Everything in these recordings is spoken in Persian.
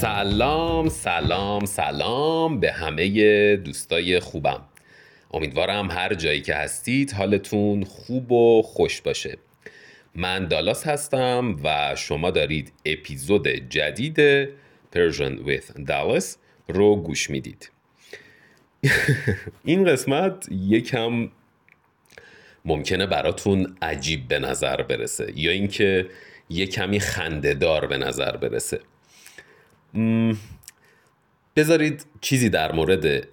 سلام سلام سلام به همه دوستای خوبم. امیدوارم هر جایی که هستید حالتون خوب و خوش باشه. من دالاس هستم و شما دارید اپیزود جدید Persian with Dallas رو گوش می‌دید. این قسمت یکم ممکنه براتون عجیب به نظر برسه یا اینکه یه کمی خندهدار به نظر برسه. بذارید چیزی در مورد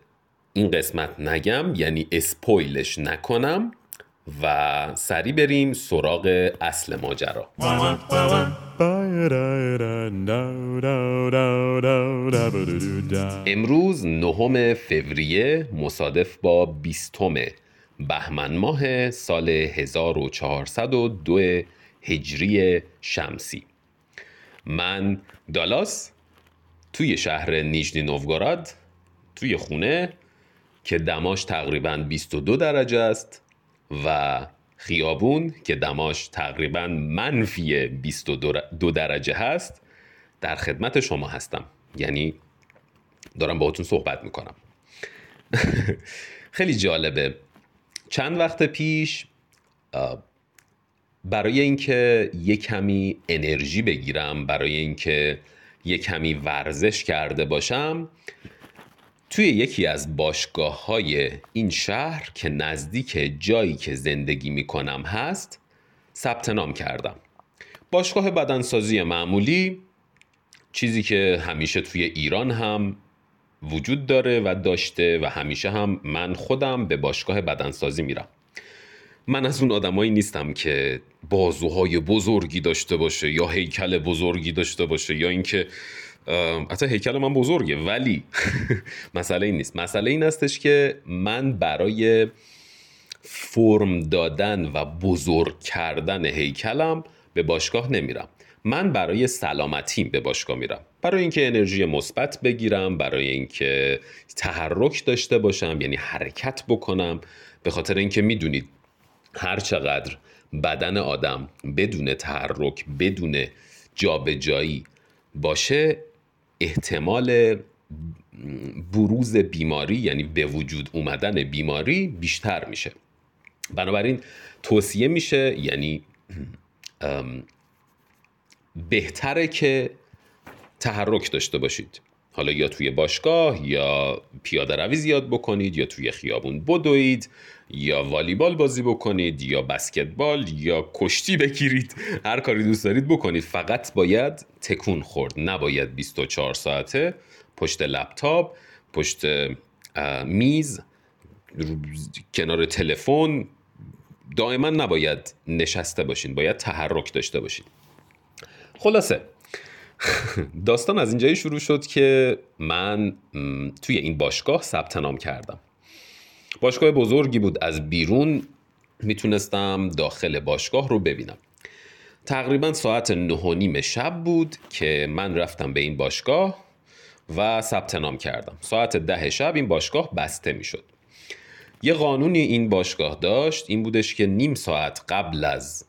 این قسمت نگم یعنی اسپویلش نکنم و سری بریم سراغ اصل ماجرا. امروز نهم فوریه مصادف با بیستم بهمن ماه سال 1402 هجری شمسی. من دالاس توی شهر نیژنی نوگوراد توی خونه که دماش تقریبا 22 درجه است و خیابون که دماش تقریبا منفی 22 درجه هست در خدمت شما هستم. یعنی دارم باهاتون صحبت می‌کنم. خیلی جالبه. چند وقت پیش برای اینکه یه کمی انرژی بگیرم برای اینکه یه کمی ورزش کرده باشم توی یکی از باشگاه های این شهر که نزدیک جایی که زندگی می‌کنم هست ثبت نام کردم. باشگاه بدنسازی معمولی چیزی که همیشه توی ایران هم وجود داره و داشته و همیشه هم من خودم به باشگاه بدنسازی میرم. من از اون آدمایی نیستم که بازوهای بزرگی داشته باشه یا هیکل بزرگی داشته باشه یا اینکه حتی هیکل من بزرگه ولی مسئله این نیست. مسئله این هستش که من برای فرم دادن و بزرگ کردن هیکلم به باشگاه نمیرم. من برای سلامتیم به باشگاه میرم. برای اینکه انرژی مثبت بگیرم برای اینکه تحرک داشته باشم یعنی حرکت بکنم به خاطر اینکه می‌دونید هر چقدر بدن آدم بدون تحرک بدون جابجایی باشه احتمال بروز بیماری یعنی به وجود اومدن بیماری بیشتر میشه. بنابراین توصیه میشه یعنی بهتره که تحرک داشته باشید. حالا یا توی باشگاه یا پیاده روی زیاد بکنید یا توی خیابون بدوید یا والیبال بازی بکنید یا بسکتبال یا کشتی بگیرید. هر کاری دوست دارید بکنید. فقط باید تکون خورد. نباید 24 ساعته پشت لپتاپ پشت میز کنار تلفن. دائما نباید نشسته باشین. باید تحرک داشته باشید خلاصه. داستان از اینجایی شروع شد که من توی این باشگاه ثبت نام کردم. باشگاه بزرگی بود از بیرون می‌تونستم داخل باشگاه رو ببینم. تقریبا ساعت نه نیم شب بود که من رفتم به این باشگاه و ثبت نام کردم. ساعت ده شب این باشگاه بسته می‌شد. یه قانونی این باشگاه داشت این بودش که نیم ساعت قبل از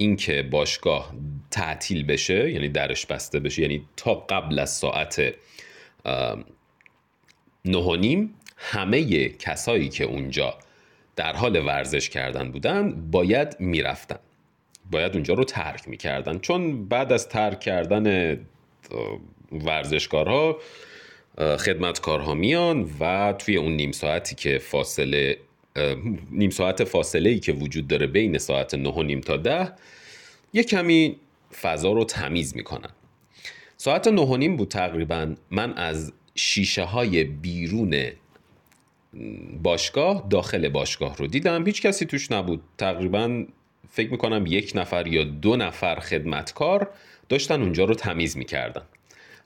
اینکه باشگاه تعطیل بشه یعنی درش بسته بشه یعنی تا قبل از ساعت نه نیم همه کسایی که اونجا در حال ورزش کردن بودن باید می‌رفتن. باید اونجا رو ترک می‌کردن. چون بعد از ترک کردن ورزشکارها خدمتکارها میان و توی اون نیم ساعتی که فاصله نیم ساعت فاصله ای که وجود داره بین ساعت نه و نیم تا ده یه کمی فضا رو تمیز می‌کنن. ساعت نه و نیم بود تقریبا من از شیشه های بیرون باشگاه داخل باشگاه رو دیدم. هیچ کسی توش نبود. تقریبا فکر می‌کنم یک نفر یا دو نفر خدمتکار داشتن اونجا رو تمیز می‌کردن.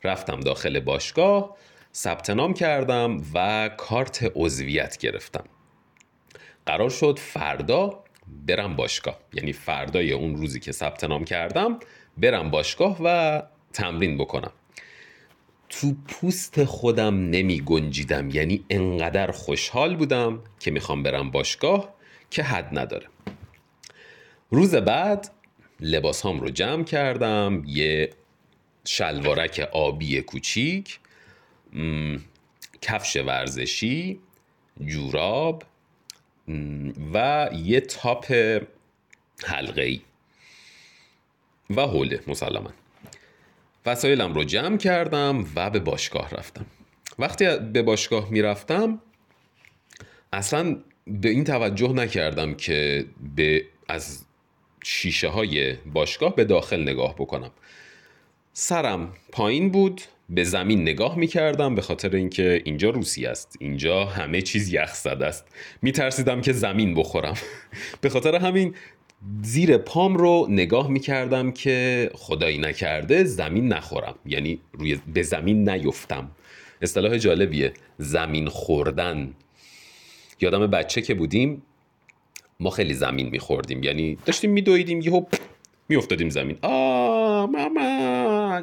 رفتم داخل باشگاه ثبت نام کردم و کارت عضویت گرفتم. قرار شد فردا برم باشگاه. یعنی فردای اون روزی که ثبت نام کردم برم باشگاه و تمرین بکنم. تو پوست خودم نمی گنجیدم یعنی انقدر خوشحال بودم که می‌خوام برم باشگاه که حد نداره. روز بعد لباس رو جمع کردم یه شلوارک آبی کوچیک کفش ورزشی جوراب و یه تاپ حلقه ای و حوله مسلما. وسایلم رو جمع کردم و به باشگاه رفتم. وقتی به باشگاه می‌رفتم اصلا به این توجه نکردم که به از شیشه های باشگاه به داخل نگاه بکنم. سرم پایین بود. به زمین نگاه می کردم به خاطر اینکه اینجا روسی است اینجا همه چیز یخ زده است. می ترسیدم که زمین بخورم. به خاطر همین زیر پام رو نگاه می کردم که خدایی نکرده زمین نخورم. یعنی روی به زمین نیفتم. اصطلاح جالبیه زمین خوردن. یادم بچه که بودیم ما خیلی زمین میخوردیم. یعنی داشتیم میدویدیم یهو میافتادیم زمین. آ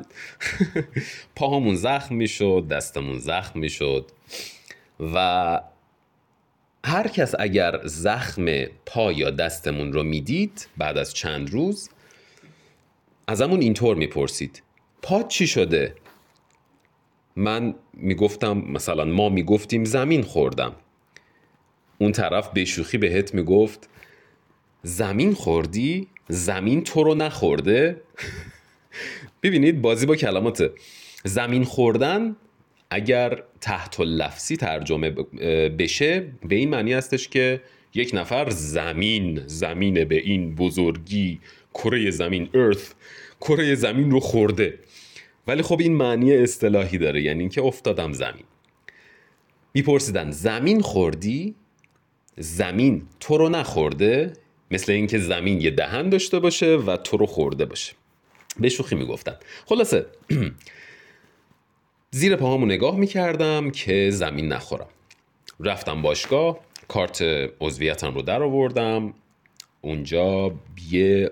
مامان پاهامون زخم می‌شد دستمون زخم می‌شد. و هر کس اگر زخم پا یا دستمون رو می‌دید بعد از چند روز ازمون اینطور می‌پرسید. پا چی شده؟ من می‌گفتم مثلا ما می‌گفتیم زمین خوردم. اون طرف به شوخی بهت می‌گفت زمین خوردی؟ زمین تو رو نخورده؟ ببینید بازی با کلمات زمین خوردن اگر تحت لفظی ترجمه بشه به این معنی هستش که یک نفر زمین زمین به این بزرگی کره زمین ارث کره زمین رو خورده. ولی خب این معنی اصطلاحی داره یعنی اینکه افتادم زمین. میپرسیدن زمین خوردی؟ زمین تو رو نخورده؟ مثل اینکه زمین یه دهن داشته باشه و تو رو خورده باشه. به شوخی می‌گفتن. خلاصه زیر پاهامو نگاه می‌کردم که زمین نخورم. رفتم باشگاه کارت عضویتم رو در آوردم. اونجا یه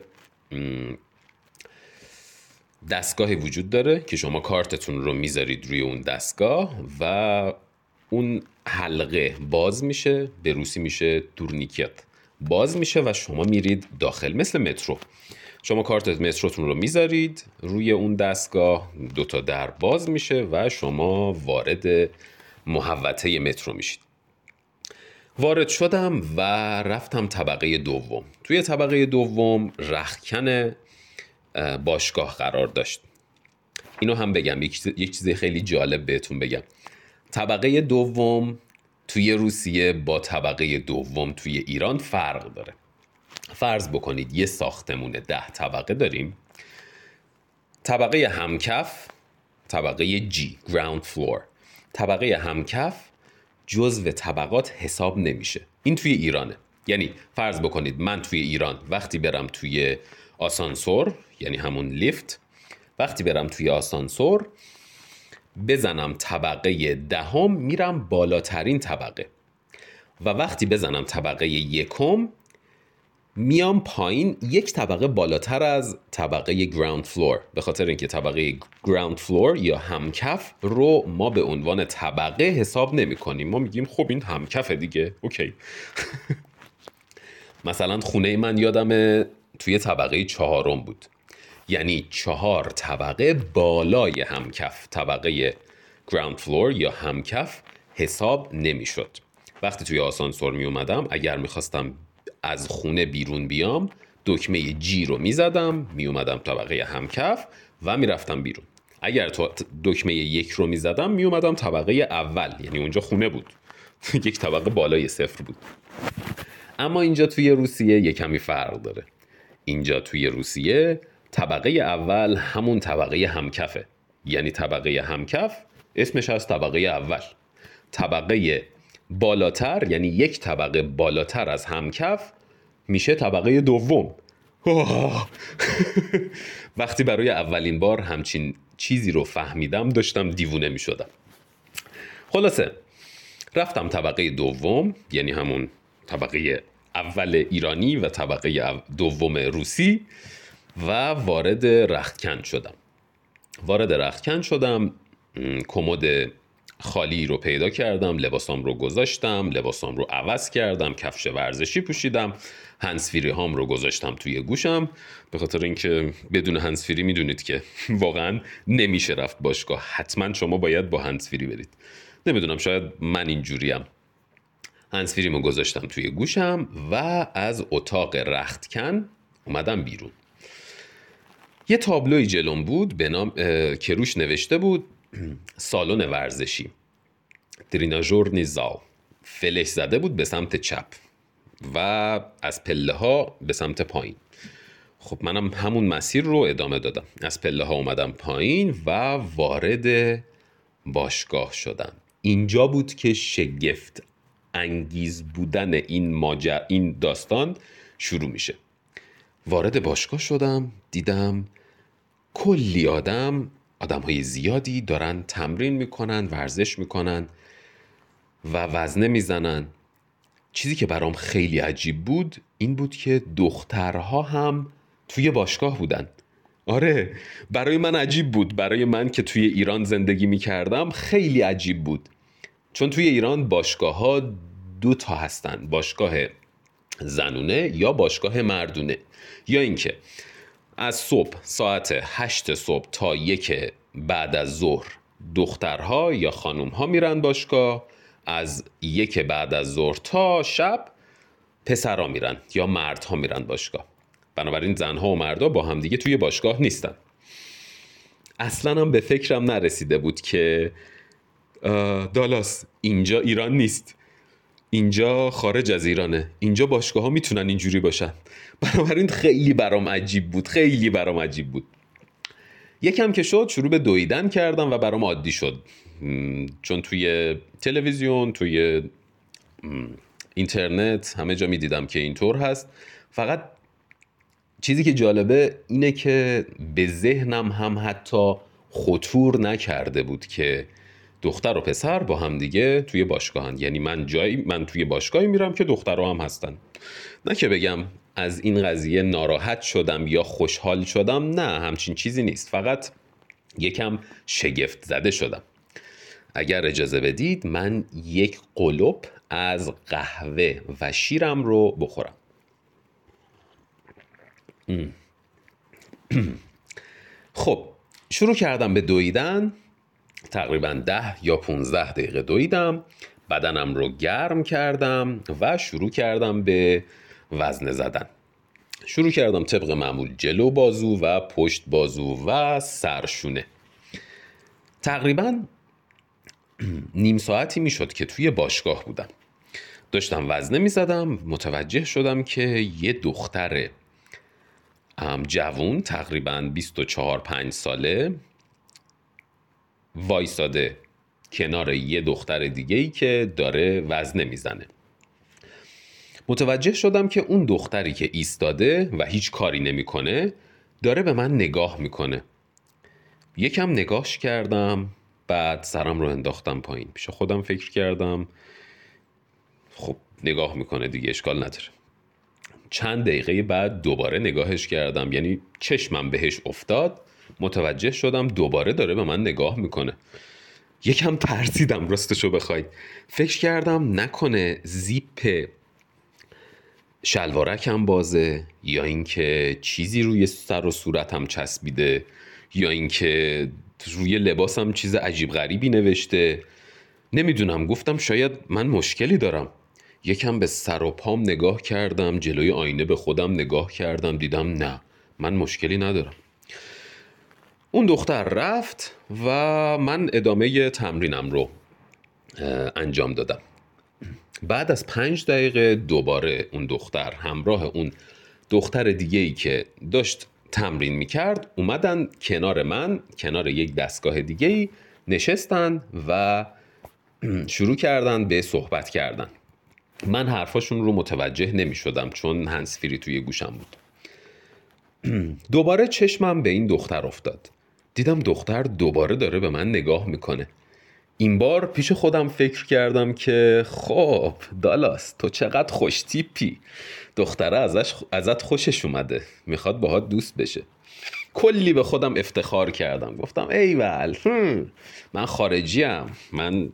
دستگاهی وجود داره که شما کارتتون رو می‌ذارید روی اون دستگاه و اون حلقه باز میشه به روسی میشه دورنیکت باز میشه و شما میرید داخل مثل مترو. شما کارت متروتون رو می‌ذارید روی اون دستگاه دوتا در باز میشه و شما وارد محوطه مترو میشید. وارد شدم و رفتم طبقه دوم. توی طبقه دوم رخکن باشگاه قرار داشت. اینو هم بگم. یک چیز خیلی جالب بهتون بگم. طبقه دوم توی روسیه با طبقه دوم توی ایران فرق داره. فرض بکنید یه ساختمون ده طبقه داریم. طبقه همکف طبقه جی ground floor. طبقه همکف جزو طبقات حساب نمیشه. این توی ایرانه. یعنی فرض بکنید من توی ایران وقتی برم توی آسانسور یعنی همون لیفت وقتی برم توی آسانسور بزنم طبقه دهم میرم بالاترین طبقه. و وقتی بزنم طبقه یکم میام پایین یک طبقه بالاتر از طبقه گراوند فلور به خاطر اینکه طبقه ground floor یا همکف رو ما به عنوان طبقه حساب نمی کنیم. ما میگیم خب این همکفه دیگه. okay. مثلا خونه من یادم توی طبقه چهارم بود. یعنی چهار طبقه بالای همکف طبقه ground floor یا همکف حساب نمی‌شد. وقتی توی آسانسور می اومدم اگر می‌خواستم از خونه بیرون بیام دکمه جی رو می‌زدم می اومدم طبقه همکف و می‌رفتم بیرون. اگر تو دکمه یک رو می‌زدم می اومدم طبقه اول یعنی اونجا خونه بود. یک طبقه بالای صفر بود. اما اینجا توی روسیه یه کمی فرق داره. اینجا توی روسیه طبقه اول همون طبقه همکفه. یعنی طبقه همکف اسمش از طبقه اول. طبقه بالاتر یعنی یک طبقه بالاتر از همکف میشه طبقه دوم. وقتی برای اولین بار همچین چیزی رو فهمیدم داشتم دیوونه می‌شدم. خلاصه رفتم طبقه دوم یعنی همون طبقه اول ایرانی و طبقه دوم روسی و وارد رختکن شدم. وارد رختکن شدم کمد خالی رو پیدا کردم لباسام رو گذاشتم لباسام رو عوض کردم کفش ورزشی پوشیدم هنسفیری هام رو گذاشتم توی گوشم. به خاطر اینکه بدون هنسفیری می‌دونید که واقعا نمیشه رفت باشگاه. حتما شما باید با هنسفیری برید. نمی‌دونم شاید من اینجوریم. هنسفیریمو گذاشتم توی گوشم و از اتاق رختکن اومدم بیرون. یه تابلوی جلوم بود به نام که روش نوشته بود سالن ورزشی. دریناژور نیزال. فلش زده بود به سمت چپ و از پله ها به سمت پایین. خب منم همون مسیر رو ادامه دادم. از پله ها اومدم پایین و وارد باشگاه شدم. اینجا بود که شگفت انگیز بودن این ماجر این داستان شروع میشه. وارد باشگاه شدم دیدم کلی آدم آدم های زیادی دارن تمرین می‌کنن ورزش می‌کنن و وزنه می‌زنن. چیزی که برام خیلی عجیب بود این بود که دخترها هم توی باشگاه بودن. آره برای من عجیب بود. برای من که توی ایران زندگی می‌کردم خیلی عجیب بود. چون توی ایران باشگاه ها دو تا هستن باشگاه زنونه یا باشگاه مردونه. یا اینکه از صبح ساعت هشت صبح تا یک بعد از ظهر دخترها یا خانومها میرن باشگاه. از یک بعد از ظهر تا شب پسرها میرن یا مردها میرن باشگاه. بنابراین زنها و مردها با همدیگه توی باشگاه نیستن. اصلا هم به فکرم نرسیده بود که دالاس اینجا ایران نیست. اینجا خارج از ایرانه. اینجا باشگاه ها می‌تونن اینجوری باشن. بنابراین خیلی برام عجیب بود. خیلی برام عجیب بود. یکم که شد شروع به دویدن کردم و برام عادی شد. چون توی تلویزیون توی اینترنت همه جا می‌دیدم که اینطور هست. فقط چیزی که جالبه اینه که به ذهنم هم حتی خطور نکرده بود که دختر و پسر با هم دیگه توی باشگاهن. یعنی من جایی من توی باشگاهی میرم که دخترها هم هستن. نه که بگم از این قضیه ناراحت شدم یا خوشحال شدم نه همچین چیزی نیست. فقط یکم شگفت زده شدم. اگر اجازه بدید من یک قلوب از قهوه و شیرم رو بخورم. خب شروع کردم به دویدن. تقریبا ده یا 15 دقیقه دویدم بدنم رو گرم کردم و شروع کردم به وزنه زدن. شروع کردم طبق معمول جلو بازو و پشت بازو و سرشونه. تقریبا نیم ساعتی می‌شد که توی باشگاه بودم. داشتم وزنه می زدم متوجه شدم که یه دختر جوون تقریبا 24 5 ساله. وایساده کنار یه دختر دیگه ای که داره وزنه می‌زنه. متوجه شدم که اون دختری که ایستاده و هیچ کاری نمی‌کنه داره به من نگاه می‌کنه. یکم نگاهش کردم بعد سرم رو انداختم پایین. پیش خودم فکر کردم خب نگاه می‌کنه دیگه اشکال نداره. چند دقیقه بعد دوباره نگاهش کردم. یعنی چشمم بهش افتاد. متوجه شدم دوباره داره به من نگاه می‌کنه. یکم ترسیدم راستشو بخواید فکر کردم نکنه زیپ شلوارکم بازه یا اینکه چیزی روی سر و صورتم چسبیده یا اینکه روی لباسم چیز عجیب غریبی نوشته. نمی‌دونم گفتم شاید من مشکلی دارم. یکم به سر و پام نگاه کردم جلوی آینه به خودم نگاه کردم دیدم نه من مشکلی ندارم. اون دختر رفت و من ادامه تمرینم رو انجام دادم. بعد از پنج دقیقه دوباره اون دختر همراه اون دختر دیگه ای که داشت تمرین می‌کرد اومدن کنار من کنار یک دستگاه دیگه ای نشستن و شروع کردن به صحبت کردن. من حرفاشون رو متوجه نمی شدم چون هنسفیری توی گوشم بود. دوباره چشمم به این دختر افتاد. دیدم دختر دوباره داره به من نگاه می‌کنه. این بار پیش خودم فکر کردم که خب دالاس تو چقدر خوش تیپی. دختره ازش ازت خوشش اومده. می‌خواد باهات دوست بشه. کلی به خودم افتخار کردم. گفتم ایول من خارجیم. من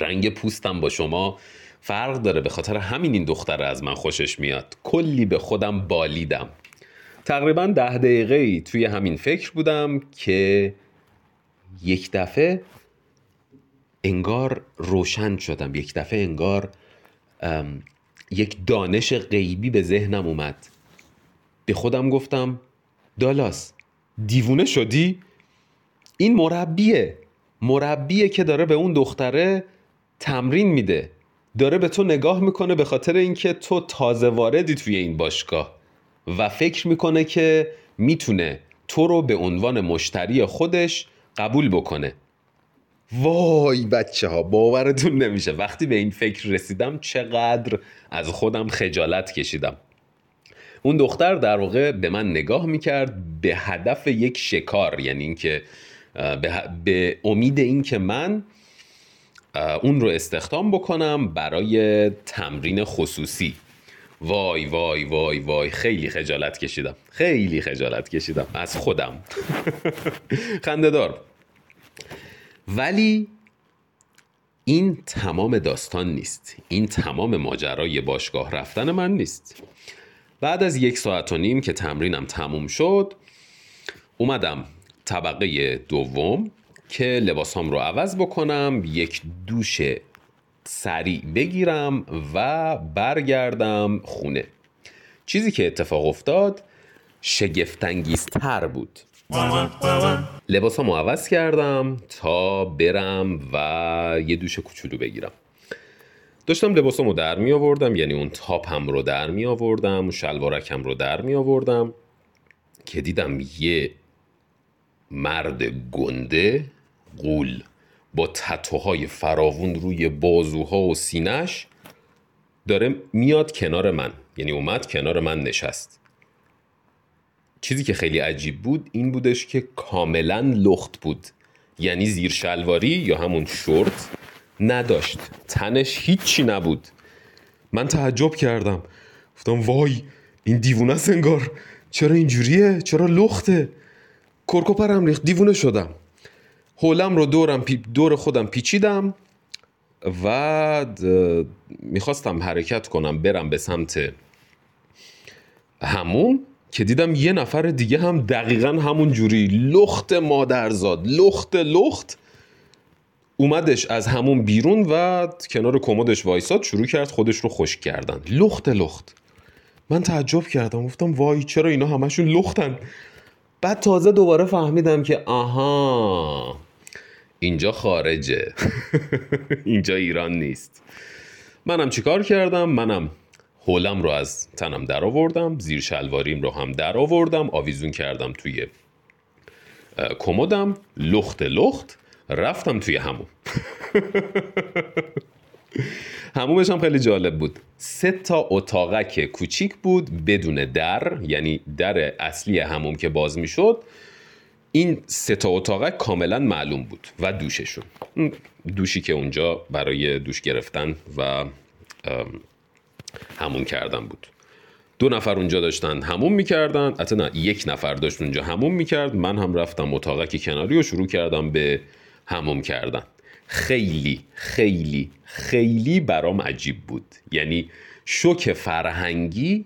رنگ پوستم با شما فرق داره. به خاطر همین این دختر از من خوشش میاد. کلی به خودم بالیدم. تقریبا ده دقیقه ای توی همین فکر بودم که یک دفعه انگار روشن شدم یک دفعه انگار یک دانش غیبی به ذهنم اومد. به خودم گفتم دالاس دیوونه شدی؟ این مربیه مربیه که داره به اون دختره تمرین میده. داره به تو نگاه می‌کنه به خاطر اینکه تو تازه واردی توی این باشگاه. و فکر می‌کنه که می‌تونه تو رو به عنوان مشتری خودش قبول بکنه. وای بچه ها باورتون نمیشه. وقتی به این فکر رسیدم چقدر از خودم خجالت کشیدم. اون دختر در واقع به من نگاه می‌کرد به هدف یک شکار یعنی اینکه به امید اینکه من اون رو استخدام بکنم برای تمرین خصوصی. وای وای وای وای. خیلی خجالت کشیدم. خیلی خجالت کشیدم. از خودم. خندهدار ولی این تمام داستان نیست. این تمام ماجرای باشگاه رفتن من نیست. بعد از یک ساعت و نیم که تمرینم تموم شد اومدم طبقه دوم که لباسام رو عوض بکنم یک دوش سریع بگیرم و برگردم خونه. چیزی که اتفاق افتاد شگفتانگیزتر بود. لباسامو عوض کردم تا برم و یه دوش کوچولو بگیرم. داشتم لباسامو در می آوردم یعنی اون تاپم رو در می آوردم شلوارکم رو در می آوردم که دیدم یه مرد گنده قول با تتوهای فراوون روی بازوها و سینش داره میاد کنار من. یعنی اومد کنار من نشست. چیزی که خیلی عجیب بود این بودش که کاملا لخت بود. یعنی زیر شلواری یا همون شورت نداشت. تنش هیچی نبود. من تعجب کردم. گفتم وای این دیوونه سنگار چرا اینجوریه؟ چرا لخته؟ کرکوپرم ریخت. دیوونه شدم. حولم رو دورم دور خودم پیچیدم و می‌خواستم حرکت کنم برم به سمت همون که دیدم یه نفر دیگه هم دقیقا همون جوری. لخت مادرزاد لخت لخت. اومدش از همون بیرون و کنار کمدش وایساد شروع کرد خودش رو خشک کردن. لخت لخت. من تعجب کردم. گفتم وای چرا اینا همشون لختن؟ بعد تازه دوباره فهمیدم که آها. اینجا خارجه. اینجا ایران نیست. منم چیکار کردم؟ منم هولم رو از تنم در آوردم زیر شلواریم رو هم در آوردم آویزون کردم توی کمدم. لخت لخت رفتم توی همون همومش هم خیلی جالب بود. سه تا اتاقک کوچیک بود بدون در یعنی در اصلی هموم که باز می‌شد این سه تا اتاقک کاملا معلوم بود و دوششون. دوشی که اونجا برای دوش گرفتن و همون کردن بود. دو نفر اونجا داشتن همون می‌کردن. حتی نه یک نفر داشت اونجا همون می‌کرد. من هم رفتم اتاقک کناری و شروع کردم به هموم کردن. خیلی خیلی خیلی برام عجیب بود. یعنی شوک فرهنگی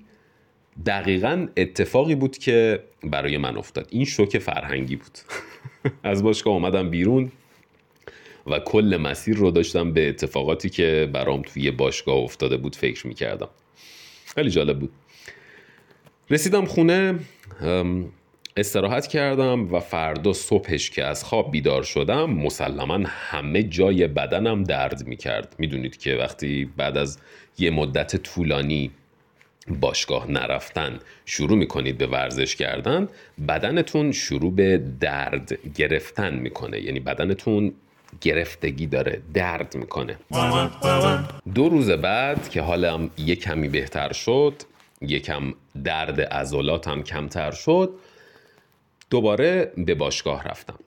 دقیقا اتفاقی بود که برای من افتاد. این شوک فرهنگی بود. از باشگاه آمدم بیرون و کل مسیر رو داشتم به اتفاقاتی که برام توی باشگاه افتاده بود فکر می‌کردم. خیلی جالب بود. رسیدم خونه استراحت کردم و فردا صبحش که از خواب بیدار شدم مسلما همه جای بدنم درد می‌کرد. می‌دونید که وقتی بعد از یه مدت طولانی باشگاه نرفتن. شروع می‌کنید به ورزش کردن بدنتون شروع به درد گرفتن می‌کنه. یعنی بدنتون گرفتگی داره درد می‌کنه. دو روز بعد که حالم یه کمی بهتر شد یکم درد عضلاتم کمتر شد دوباره به باشگاه رفتم.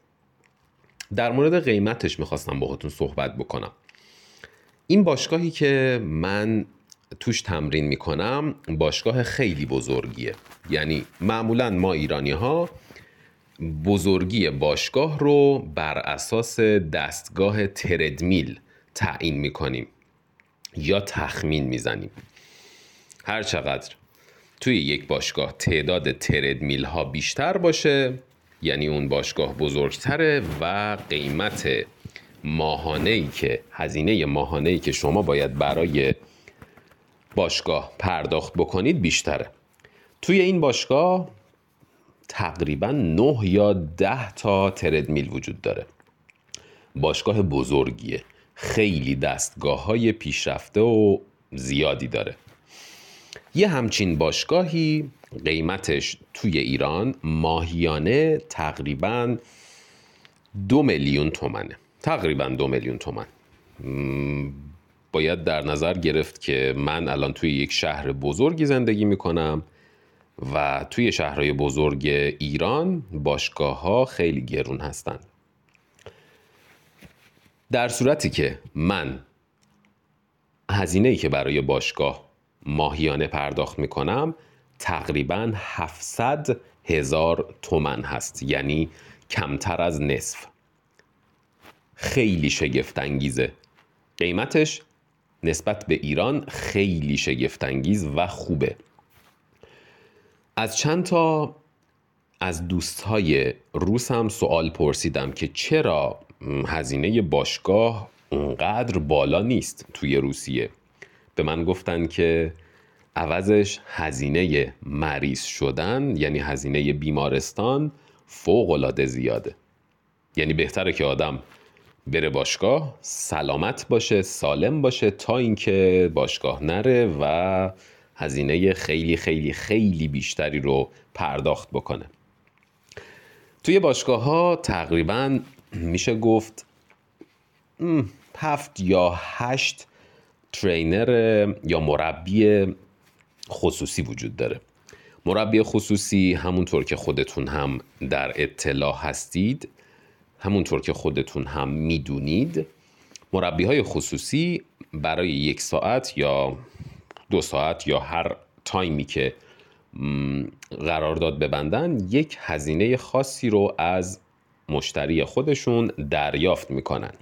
در مورد قیمتش می‌خواستم باهاتون صحبت بکنم. این باشگاهی که من توش تمرین می‌کنم باشگاه خیلی بزرگیه. یعنی معمولا ما ایرانی ها بزرگی باشگاه رو بر اساس دستگاه تردمیل تعیین می‌کنیم یا تخمین می‌زنیم. هر چقدر توی یک باشگاه تعداد تردمیل ها بیشتر باشه یعنی اون باشگاه بزرگتره و قیمت ماهانه ای که هزینه ماهانه ای که شما باید برای باشگاه پرداخت بکنید بیشتره. توی این باشگاه تقریبا 9 یا 10 تا تردمیل وجود داره. باشگاه بزرگیه. خیلی دستگاه های پیشرفته و زیادی داره. یه همچین باشگاهی قیمتش توی ایران ماهیانه تقریبا دو میلیون تومنه. تقریبا دو میلیون تومن. باید در نظر گرفت که من الان توی یک شهر بزرگی زندگی می‌کنم و توی شهرهای بزرگ ایران باشگاه ها خیلی گرون هستند در صورتی که من هزینه ای که برای باشگاه ماهیانه پرداخت می‌کنم تقریبا 700 هزار تومن هست یعنی کمتر از نصف. خیلی شگفت انگیزه قیمتش نسبت به ایران خیلی شگفت انگیز و خوبه. از چند تا از دوستهای روسم سوال پرسیدم که چرا هزینه باشگاه اونقدر بالا نیست توی روسیه؟ به من گفتن که عوضش هزینه مریض شدن یعنی هزینه بیمارستان فوق العاده زیاده. یعنی بهتره که آدم بره باشگاه سلامت باشه سالم باشه تا اینکه باشگاه نره و هزینه خیلی خیلی خیلی بیشتری رو پرداخت بکنه. توی باشگاه ها تقریبا میشه گفت هفت یا هشت ترینر یا مربی خصوصی وجود داره. مربی خصوصی همونطور که خودتون هم در اطلاع هستید همونطور که خودتون هم می‌دونید مربی های خصوصی برای یک ساعت یا دو ساعت یا هر تایمی که قرارداد ببندن یک هزینه خاصی رو از مشتری خودشون دریافت می‌کنن.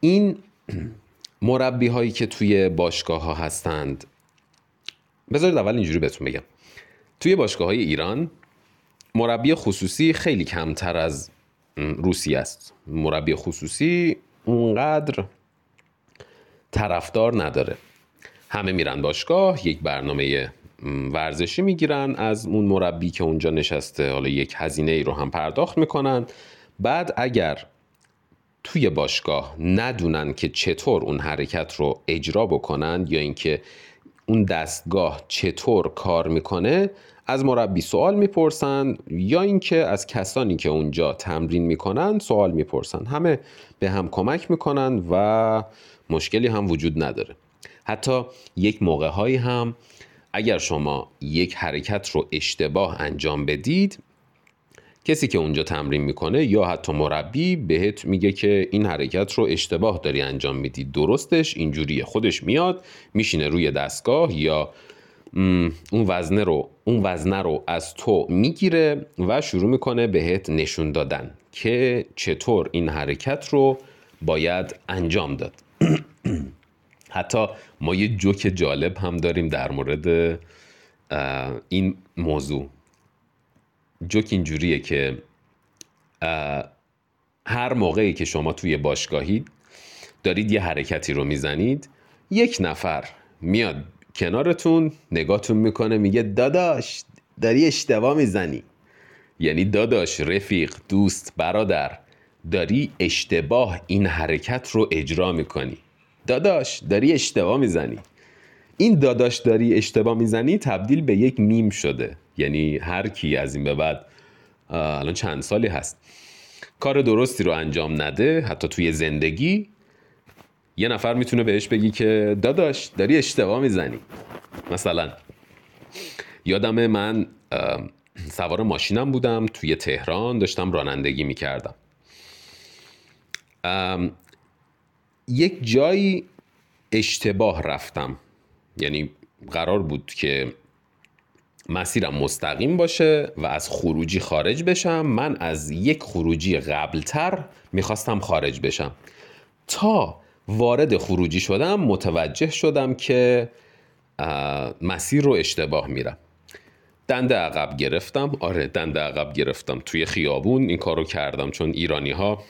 این مربی هایی که توی باشگاه ها هستند بذارید اول اینجوری بهتون بگم. توی باشگاه های ایران مربی خصوصی خیلی کمتر از روسی است. مربی خصوصی اونقدر طرفدار نداره. همه میرن باشگاه یک برنامه ورزشی می‌گیرن از اون مربی که اونجا نشسته حالا یک هزینه ای رو هم پرداخت می‌کنن. بعد اگر توی باشگاه ندونن که چطور اون حرکت رو اجرا بکنن یا اینکه اون دستگاه چطور کار می‌کنه از مربی سوال می‌پرسن یا اینکه از کسانی که اونجا تمرین می‌کنن سوال می‌پرسن. همه به هم کمک می‌کنن و مشکلی هم وجود نداره. حتی یک موقع هایی هم اگر شما یک حرکت رو اشتباه انجام بدید کسی که اونجا تمرین می‌کنه یا حتی مربی بهت میگه که این حرکت رو اشتباه داری انجام میدی. درستش اینجوریه خودش میاد میشینه روی دستگاه یا اون وزنه رو اون وزنه رو از تو می‌گیره و شروع می‌کنه بهت نشون دادن که چطور این حرکت رو باید انجام داد. حتی ما یه جوک جالب هم داریم در مورد این موضوع. جوک اینجوریه که هر موقعی که شما توی باشگاهی دارید یه حرکتی رو می‌زنید یک نفر میاد کنارتون نگاهتون می‌کنه میگه داداش داری اشتباه می‌زنی. یعنی داداش رفیق دوست برادر داری اشتباه این حرکت رو اجرا می‌کنی. داداش داری اشتباه می‌زنی. این داداش داری اشتباه می‌زنی تبدیل به یک میم شده. یعنی هر کی از این به بعد الان چند سالی هست. کار درستی رو انجام نده حتی توی زندگی یه نفر می‌تونه بهش بگی که داداش داری اشتباه می‌زنی. مثلا یادم من سوار ماشینم بودم توی تهران داشتم رانندگی می‌کردم. یک جایی اشتباه رفتم. یعنی قرار بود که مسیرم مستقیم باشه و از خروجی خارج بشم. من از یک خروجی قبلتر می‌خواستم خارج بشم. تا وارد خروجی شدم متوجه شدم که مسیر رو اشتباه میرم. دنده عقب گرفتم. آره دنده عقب گرفتم. توی خیابون این کارو کردم چون ایرانی ها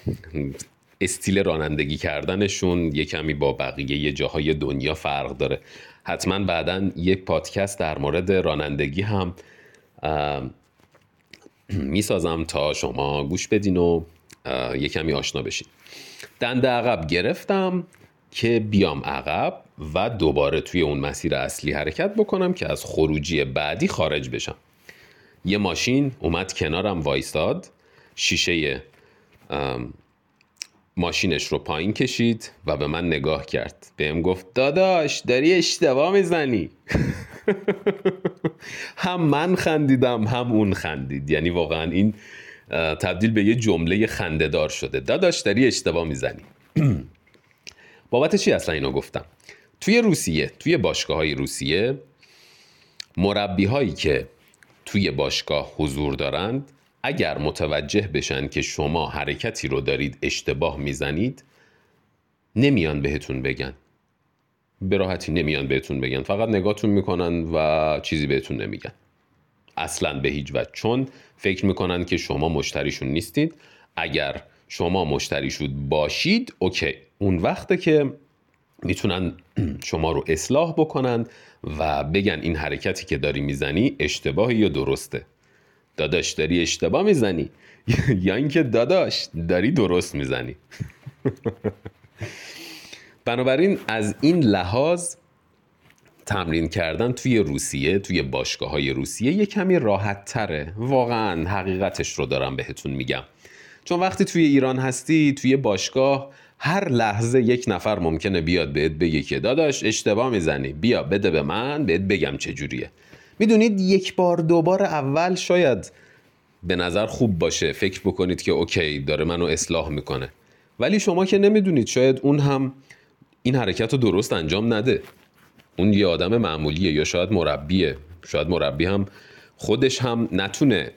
استیل رانندگی کردنشون یه کمی با بقیه یه جاهای دنیا فرق داره. حتما بعدا یک پادکست در مورد رانندگی هم می‌سازم تا شما گوش بدین و یه کمی آشنا بشین. دنده عقب گرفتم که بیام عقب و دوباره توی اون مسیر اصلی حرکت بکنم که از خروجی بعدی خارج بشم. یه ماشین اومد کنارم وایستاد. شیشه ماشینش رو پایین کشید و به من نگاه کرد. بهم گفت داداش داری اشتباه می‌زنی. هم من خندیدم هم اون خندید. یعنی واقعا این تبدیل به یه جمله خندهدار شده. داداش داری اشتباه می‌زنی. بابت چی اصلا اینو گفتم؟ توی روسیه توی باشگاه های روسیه مربی هایی که توی باشگاه حضور دارند اگر متوجه بشن که شما حرکتی رو دارید اشتباه می‌زنید نمیان بهتون بگن. به راحتی نمیان بهتون بگن. فقط نگاهتون می‌کنن و چیزی بهتون نمیگن. اصلا به هیچ وجه چون فکر می‌کنن که شما مشتریشون نیستید. اگر شما مشتریشون باشید اوکی. اون وقته که می‌تونن شما رو اصلاح بکنن و بگن این حرکتی که داری می‌زنی اشتباهی یا درسته. داداش داری اشتباه می‌زنی؟ یا اینکه داداش داری درست می‌زنی؟ بنابراین از این لحاظ تمرین کردن توی روسیه توی باشگاه های روسیه یه کمی راحت تره واقعا حقیقتش رو دارم بهتون میگم. چون وقتی توی ایران هستی توی باشگاه هر لحظه یک نفر ممکنه بیاد بهت بگه که داداش اشتباه می‌زنی. بیا بده به من بهت بگم چجوریه می‌دونید یک بار دوبار اول شاید به نظر خوب باشه. فکر بکنید که اوکی داره منو اصلاح می‌کنه. ولی شما که نمی‌دونید شاید اون هم این حرکت رو درست انجام نده. اون یه آدم معمولیه یا شاید مربیه شاید مربی هم خودش هم نتونه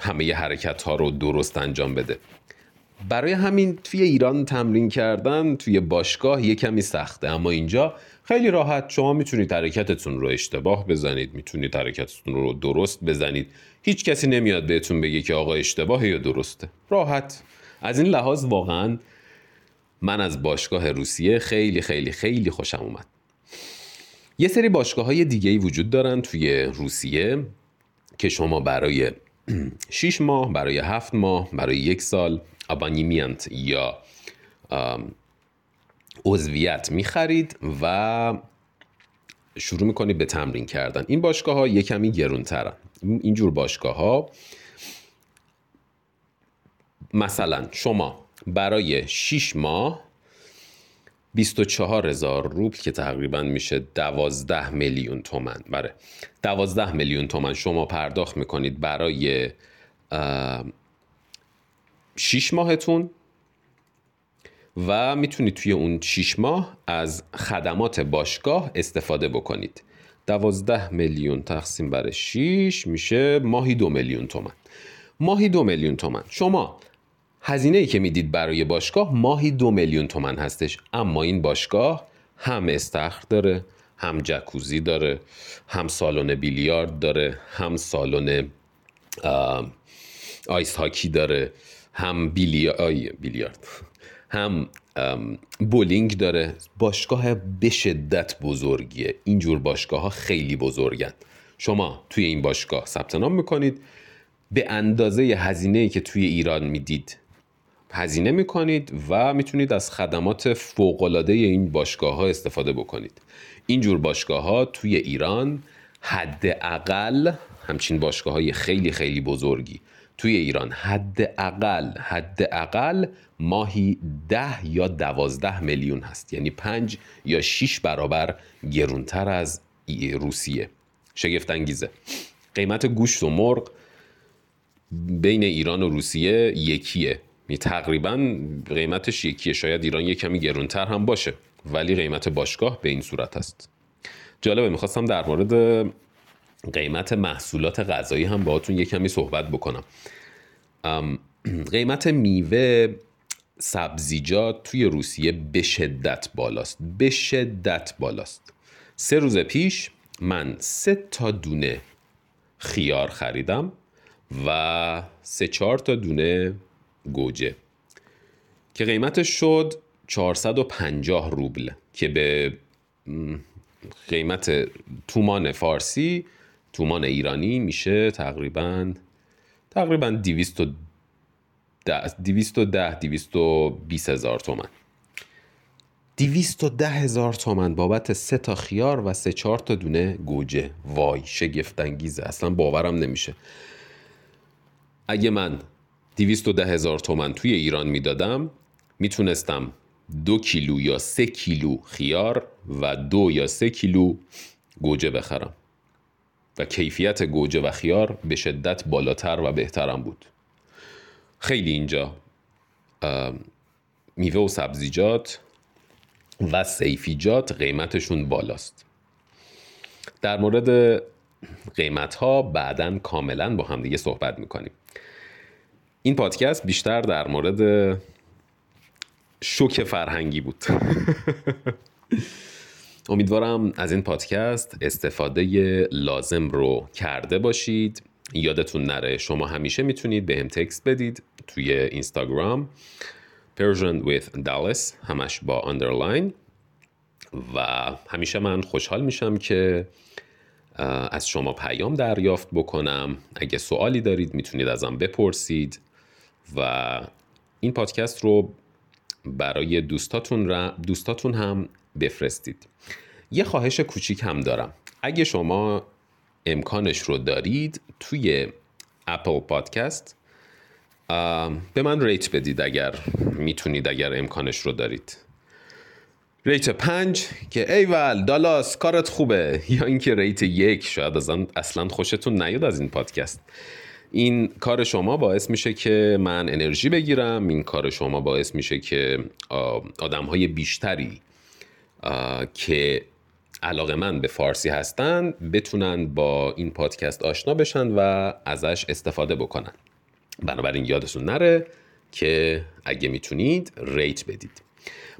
همه حرکت ها رو درست انجام بده. برای همین توی ایران تمرین کردن توی باشگاه یه کمی سخته. اما اینجا خیلی راحت شما می‌تونید حرکتتون رو اشتباه بزنید می‌تونید حرکتتون رو درست بزنید. هیچ کسی نمیاد بهتون بگه که آقا اشتباه یا درسته. راحت. از این لحاظ واقعا من از باشگاه روسیه خیلی خیلی خیلی خوشم اومد. یه سری باشگاه های دیگه وجود دارن توی روسیه که شما برای 6 ماه برای 7 ماه برای یک سال ابانیمینت یا عضویت می‌خرید و شروع می‌کنید به تمرین کردن. این باشگاه ها یه کمی گرونترن. اینجور باشگاه ها مثلا شما برای 6 ماه 24 هزار روبل که تقریبا میشه 12 میلیون تومن بره 12 میلیون تومن شما پرداخت می‌کنید برای 6 ماهتون و می‌تونید توی اون 6 ماه از خدمات باشگاه استفاده بکنید. 12 میلیون تقسیم بر 6 میشه ماهی دو میلیون تومن ماهی دو میلیون تومن شما هزینه ای که می‌دید برای باشگاه ماهی دو میلیون تومن هستش. اما این باشگاه هم استخر داره هم جکوزی داره هم سالن بیلیارد داره هم سالن آیس هاکی داره هم بیلیارد. هم بولینگ داره. باشگاه به شدت بزرگیه. اینجور باشگاه ها خیلی بزرگن. شما توی این باشگاه ثبت نام می‌کنید. به اندازه هزینه که توی ایران می‌دید هزینه می‌کنید و می‌تونید از خدمات فوقالعاده این باشگاه ها استفاده بکنید. اینجور باشگاه ها توی ایران حداقل همچین باشگاه های خیلی خیلی بزرگی. توی ایران حداقل حداقل ماهی ده یا دوازده میلیون هست. یعنی پنج یا شیش برابر گرونتر از روسیه. شگفت انگیزه قیمت گوشت و مرغ بین ایران و روسیه یکیه. تقریبا قیمتش یکیه شاید ایران یه کمی گرونتر هم باشه ولی قیمت باشگاه به این صورت هست جالبه می‌خواستم در مورد قیمت محصولات غذایی هم باهاتون یه کمی صحبت بکنم. قیمت میوه سبزیجات توی روسیه به شدت بالاست به شدت بالاست. سه روز پیش من سه تا دونه خیار خریدم و سه چهار تا دونه گوجه که قیمتش شد 450 روبل که به قیمت تومان فارسی تومان ایرانی میشه تقریبا تقریبا 210 210 220 هزار تومن 210 هزار تومن بابت سه تا خیار و سه چهار تا دونه گوجه. وای شگفت انگیزه اصلا باورم نمیشه. اگه من 210 هزار تومن توی ایران می‌دادم. می‌تونستم دو کیلو یا سه کیلو خیار و دو یا سه کیلو گوجه بخرم. و کیفیت گوجه و خیار به شدت بالاتر و بهترم بود. خیلی اینجا میوه و سبزیجات و سیفیجات قیمتشون بالاست. در مورد قیمت ها بعدا کاملا با هم دیگه صحبت می‌کنیم. این پادکست بیشتر در مورد شوک فرهنگی بود. امیدوارم از این پادکست استفاده لازم رو کرده باشید. یادتون نره شما همیشه می‌تونید به هم تکست بدید توی اینستاگرام. Persian with Dallas همش با underline. و همیشه من خوشحال میشم که از شما پیام دریافت بکنم. اگه سوالی دارید می‌تونید ازم بپرسید. و این پادکست رو برای دوستاتون, را دوستاتون هم بفرستید. یه خواهش کوچیک هم دارم. اگه شما امکانش رو دارید توی اپل پادکست به من ریت بدید اگر می‌تونید اگر امکانش رو دارید. rate پنج که ایول دالاس کارت خوبه. یا اینکه rate یک شاید اصلا خوشتون نیاد از این پادکست. این کار شما باعث میشه که من انرژی بگیرم این کار شما باعث میشه که آدم های بیشتری که علاقه‌مند به فارسی هستن بتونن با این پادکست آشنا بشن و ازش استفاده بکنن. بنابراین یادتون نره که اگه می‌تونید ریت بدید.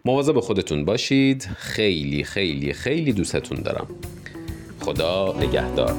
مواظب خودتون باشید. خیلی خیلی خیلی دوستتون دارم. خدا نگهدار.